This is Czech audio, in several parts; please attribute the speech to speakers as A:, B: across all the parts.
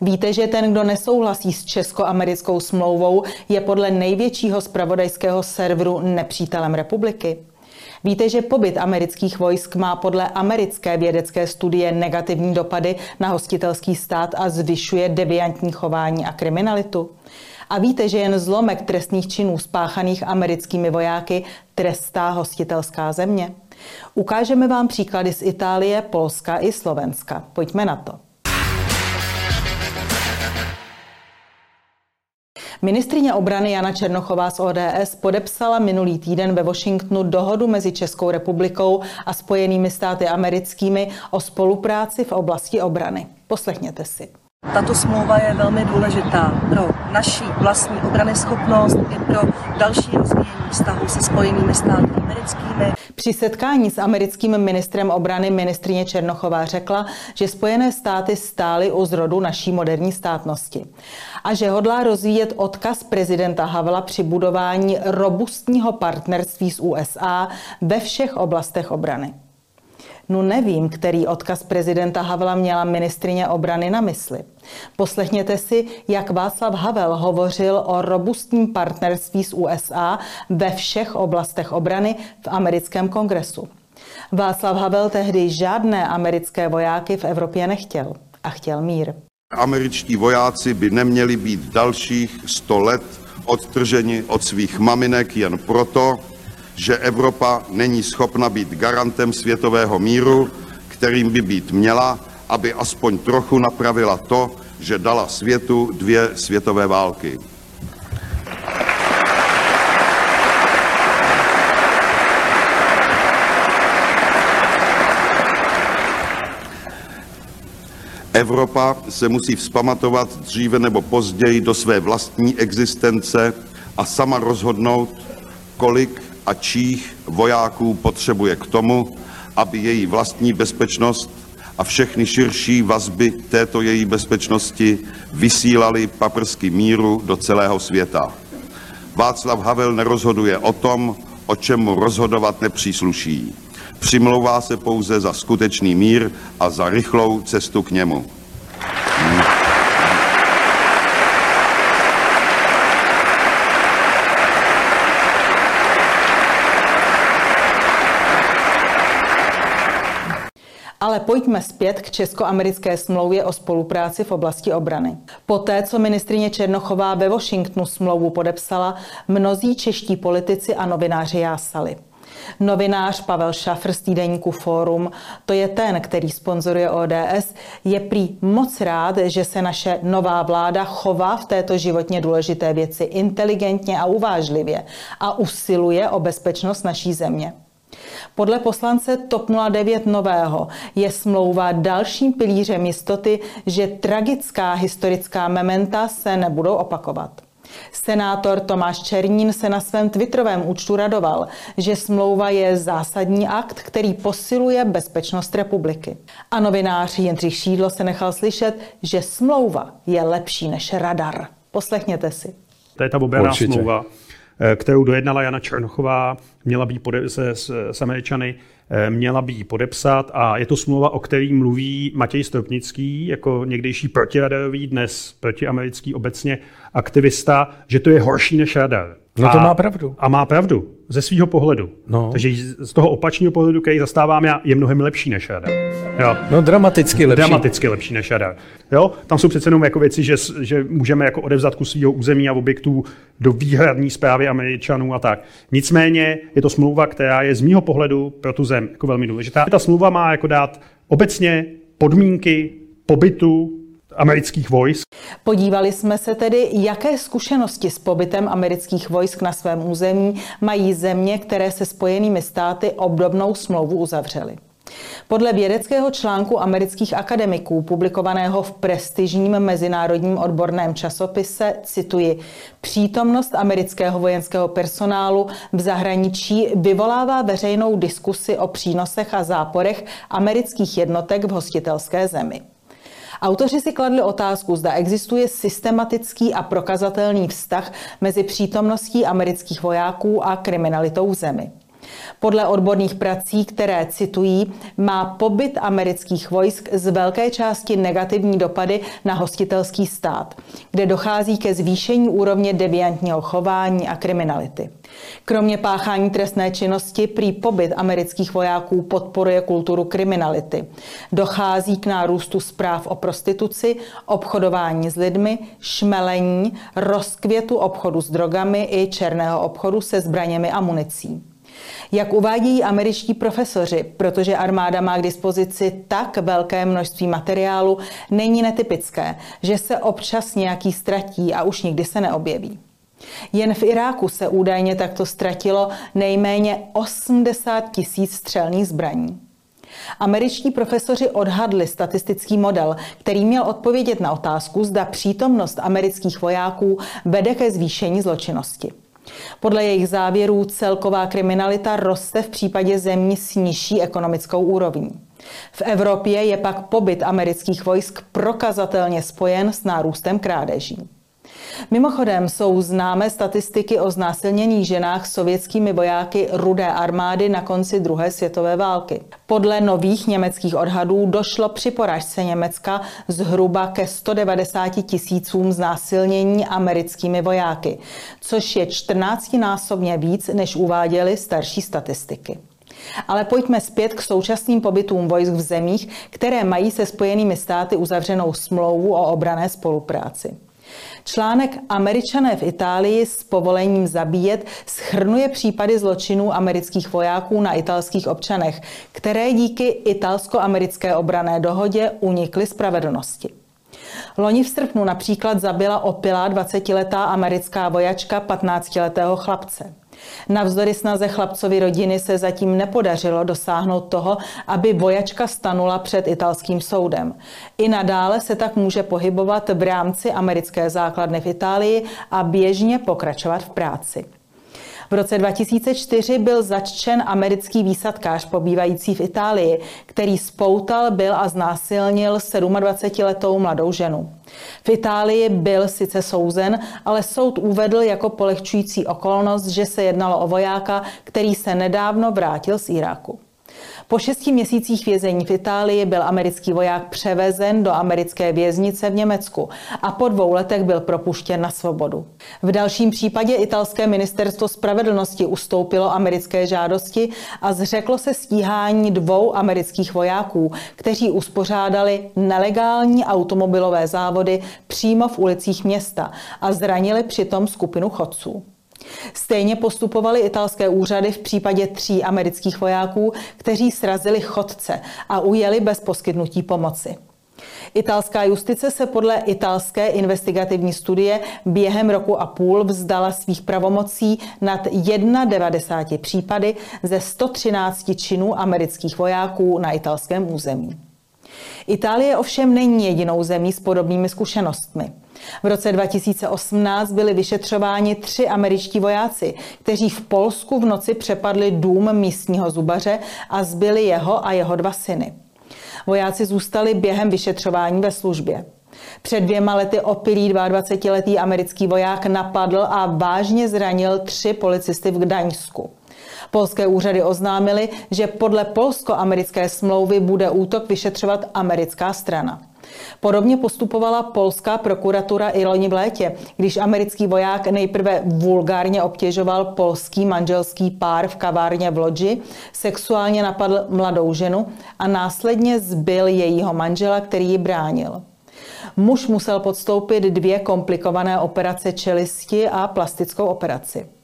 A: Víte, že ten, kdo nesouhlasí s česko-americkou smlouvou, je podle největšího spravodajského serveru nepřítelem republiky? Víte, že pobyt amerických vojsk má podle americké vědecké studie negativní dopady na hostitelský stát a zvyšuje deviantní chování a kriminalitu? A víte, že jen zlomek trestných činů spáchaných americkými vojáky trestá hostitelská země? Ukážeme vám příklady z Itálie, Polska i Slovenska. Pojďme na to. Ministrině obrany Jana Černochová z ODS podepsala minulý týden ve Washingtonu dohodu mezi Českou republikou a Spojenými státy americkými o spolupráci v oblasti obrany. Poslechněte si.
B: Tato smlouva je velmi důležitá pro naší vlastní obrany schopnost i pro další rozvíjení vztahu se spojenými státy americkými.
A: Při setkání s americkým ministrem obrany ministrině Černochová řekla, že Spojené státy stály u zrodu naší moderní státnosti a že hodlá rozvíjet odkaz prezidenta Havla při budování robustního partnerství s USA ve všech oblastech obrany. No nevím, který odkaz prezidenta Havla měla ministrině obrany na mysli. Poslechněte si, jak Václav Havel hovořil o robustním partnerství s USA ve všech oblastech obrany v americkém kongresu. Václav Havel tehdy žádné americké vojáky v Evropě nechtěl a chtěl mír.
C: Američtí vojáci by neměli být dalších sto let odtrženi od svých maminek jen proto, že Evropa není schopna být garantem světového míru, kterým by být měla, aby aspoň trochu napravila to, že dala světu dvě světové války. Evropa se musí vzpamatovat dříve nebo později do své vlastní existence a sama rozhodnout, kolik a čích vojáků potřebuje k tomu, aby její vlastní bezpečnost a všechny širší vazby této její bezpečnosti vysílaly paprsky míru do celého světa. Václav Havel nerozhoduje o tom, o čem mu rozhodovat nepřísluší. Přimlouvá se pouze za skutečný mír a za rychlou cestu k němu.
A: Ale pojďme zpět k česko-americké smlouvě o spolupráci v oblasti obrany. Poté, co ministrině Černochová ve Washingtonu smlouvu podepsala, mnozí čeští politici a novináři jásali. Novinář Pavel Šafr z týdeníku Fórum, to je ten, který sponzoruje ODS, je prý moc rád, že se naše nová vláda chová v této životně důležité věci inteligentně a uvážlivě a usiluje o bezpečnost naší země. Podle poslance TOP 09 Nového je smlouva dalším pilířem jistoty, že tragická historická mementa se nebudou opakovat. Senátor Tomáš Černín se na svém twitterovém účtu radoval, že smlouva je zásadní akt, který posiluje bezpečnost republiky. A novinář Jindřich Šídlo se nechal slyšet, že smlouva je lepší než radar. Poslechněte si.
D: To je ta obraná smlouva, kterou dojednala Jana Černochová, měla být pode- se, s, Američany, eh, měla by podepsat a je to smlouva, o který mluví Matěj Stropnický jako někdejší protiradarový, dnes protiamerický obecně aktivista, že to je horší než radar.
E: No to má pravdu.
D: A má pravdu, ze svého pohledu. No. Takže z toho opačného pohledu, který zastávám já, je mnohem lepší než radar. Jo.
E: No dramaticky lepší.
D: Dramaticky lepší než radar. Jo? Tam jsou přece jenom jako věci, že, že můžeme jako odevzat kus svého území a objektů do výhradní zprávy Američanů a tak. Nicméně je to smlouva, která je z mého pohledu pro tu zem jako velmi důležitá. Ta smlouva má jako dát obecně podmínky pobytu amerických vojsk.
A: Podívali jsme se tedy, jaké zkušenosti s pobytem amerických vojsk na svém území mají země, které se spojenými státy obdobnou smlouvu uzavřely. Podle vědeckého článku amerických akademiků, publikovaného v prestižním mezinárodním odborném časopise, cituji, přítomnost amerického vojenského personálu v zahraničí vyvolává veřejnou diskusi o přínosech a záporech amerických jednotek v hostitelské zemi. Autoři si kladli otázku, zda existuje systematický a prokazatelný vztah mezi přítomností amerických vojáků a kriminalitou v zemi. Podle odborných prací, které citují, má pobyt amerických vojsk z velké části negativní dopady na hostitelský stát, kde dochází ke zvýšení úrovně deviantního chování a kriminality. Kromě páchání trestné činnosti prý pobyt amerických vojáků podporuje kulturu kriminality. Dochází k nárůstu zpráv o prostituci, obchodování s lidmi, šmelení, rozkvětu obchodu s drogami i černého obchodu se zbraněmi a municí. Jak uvádějí američtí profesoři, protože armáda má k dispozici tak velké množství materiálu, není netypické, že se občas nějaký ztratí a už nikdy se neobjeví. Jen v Iráku se údajně takto ztratilo nejméně 80 tisíc střelných zbraní. Američtí profesoři odhadli statistický model, který měl odpovědět na otázku, zda přítomnost amerických vojáků vede ke zvýšení zločinnosti. Podle jejich závěrů celková kriminalita roste v případě zemí s nižší ekonomickou úrovní. V Evropě je pak pobyt amerických vojsk prokazatelně spojen s nárůstem krádeží. Mimochodem jsou známé statistiky o znásilnění ženách sovětskými vojáky Rudé armády na konci druhé světové války. Podle nových německých odhadů došlo při poražce Německa zhruba ke 190 tisícům znásilnění americkými vojáky, což je 14-násobně víc, než uváděly starší statistiky. Ale pojďme zpět k současným pobytům vojsk v zemích, které mají se spojenými státy uzavřenou smlouvu o obrané spolupráci. Článek Američané v Itálii s povolením zabíjet schrnuje případy zločinů amerických vojáků na italských občanech, které díky italsko-americké obrané dohodě unikly spravedlnosti. Loni v srpnu například zabila opilá 20-letá americká vojačka 15-letého chlapce. Navzdory snaze chlapcovi rodiny se zatím nepodařilo dosáhnout toho, aby vojačka stanula před italským soudem. I nadále se tak může pohybovat v rámci americké základny v Itálii a běžně pokračovat v práci. V roce 2004 byl začčen americký výsadkář pobývající v Itálii, který spoutal, byl a znásilnil 27-letou mladou ženu. V Itálii byl sice souzen, ale soud uvedl jako polehčující okolnost, že se jednalo o vojáka, který se nedávno vrátil z Iráku. Po šesti měsících vězení v Itálii byl americký voják převezen do americké věznice v Německu a po dvou letech byl propuštěn na svobodu. V dalším případě italské ministerstvo spravedlnosti ustoupilo americké žádosti a zřeklo se stíhání dvou amerických vojáků, kteří uspořádali nelegální automobilové závody přímo v ulicích města a zranili přitom skupinu chodců. Stejně postupovaly italské úřady v případě tří amerických vojáků, kteří srazili chodce a ujeli bez poskytnutí pomoci. Italská justice se podle italské investigativní studie během roku a půl vzdala svých pravomocí nad 91 případy ze 113 činů amerických vojáků na italském území. Itálie ovšem není jedinou zemí s podobnými zkušenostmi. V roce 2018 byli vyšetřováni tři američtí vojáci, kteří v Polsku v noci přepadli dům místního zubaře a zbyli jeho a jeho dva syny. Vojáci zůstali během vyšetřování ve službě. Před dvěma lety opilý 22-letý americký voják napadl a vážně zranil tři policisty v Gdaňsku. Polské úřady oznámily, že podle polsko-americké smlouvy bude útok vyšetřovat americká strana. Podobně postupovala polská prokuratura i loni v létě, když americký voják nejprve vulgárně obtěžoval polský manželský pár v kavárně v Lodži, sexuálně napadl mladou ženu a následně zbyl jejího manžela, který ji bránil. Muž musel podstoupit dvě komplikované operace čelisti a plastickou operaci.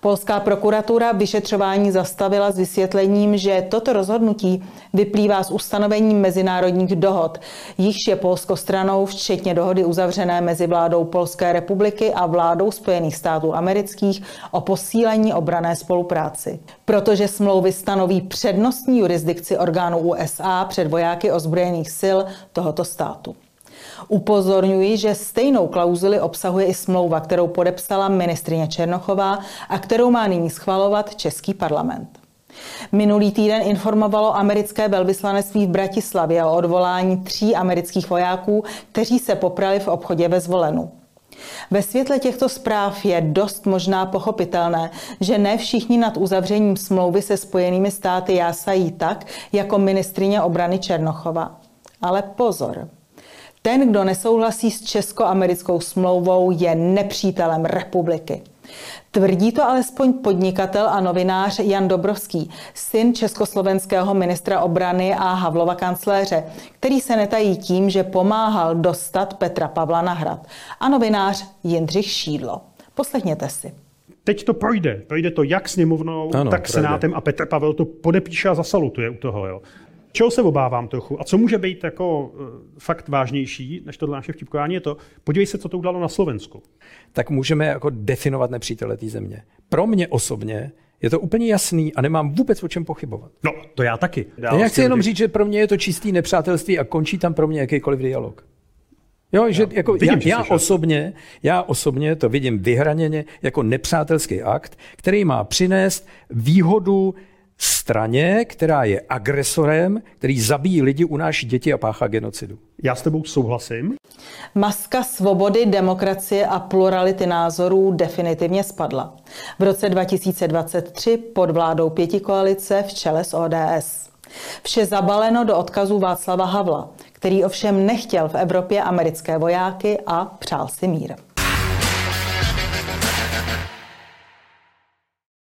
A: Polská prokuratura vyšetřování zastavila s vysvětlením, že toto rozhodnutí vyplývá z ustanovení mezinárodních dohod, jichž je Polsko stranou, včetně dohody uzavřené mezi vládou Polské republiky a vládou Spojených států amerických o posílení obrané spolupráci. Protože smlouvy stanoví přednostní jurisdikci orgánů USA před vojáky ozbrojených sil tohoto státu. Upozorňuji, že stejnou klauzuli obsahuje i smlouva, kterou podepsala ministrině Černochová a kterou má nyní schvalovat Český parlament. Minulý týden informovalo americké velvyslanectví v Bratislavě o odvolání tří amerických vojáků, kteří se poprali v obchodě ve Zvolenu. Ve světle těchto zpráv je dost možná pochopitelné, že ne všichni nad uzavřením smlouvy se spojenými státy jásají tak, jako ministrině obrany Černochova. Ale pozor, ten, kdo nesouhlasí s česko-americkou smlouvou, je nepřítelem republiky. Tvrdí to alespoň podnikatel a novinář Jan Dobrovský, syn československého ministra obrany a Havlova kancléře, který se netají tím, že pomáhal dostat Petra Pavla na hrad. A novinář Jindřich Šídlo. Poslechněte si.
D: Teď to projde. Projde to jak sněmovnou, ano, tak projde. senátem a Petr Pavel to podepíše a zasalutuje u toho. Jo. Čeho se obávám trochu a co může být jako uh, fakt vážnější než tohle naše vtipkování je to, podívej se, co to udělalo na Slovensku.
E: Tak můžeme jako definovat nepřítele té země. Pro mě osobně je to úplně jasný a nemám vůbec o čem pochybovat.
D: No, to já taky.
E: Já, já chci jenom říct, že pro mě je to čistý nepřátelství a končí tam pro mě jakýkoliv dialog. Jo, že já, jako vidím, já, já, osobně, já osobně to vidím vyhraněně jako nepřátelský akt, který má přinést výhodu straně, která je agresorem, který zabíjí lidi, unáší děti a páchá genocidu.
D: Já s tebou souhlasím.
A: Maska svobody, demokracie a plurality názorů definitivně spadla. V roce 2023 pod vládou pěti koalice v čele s ODS. Vše zabaleno do odkazu Václava Havla, který ovšem nechtěl v Evropě americké vojáky a přál si mír.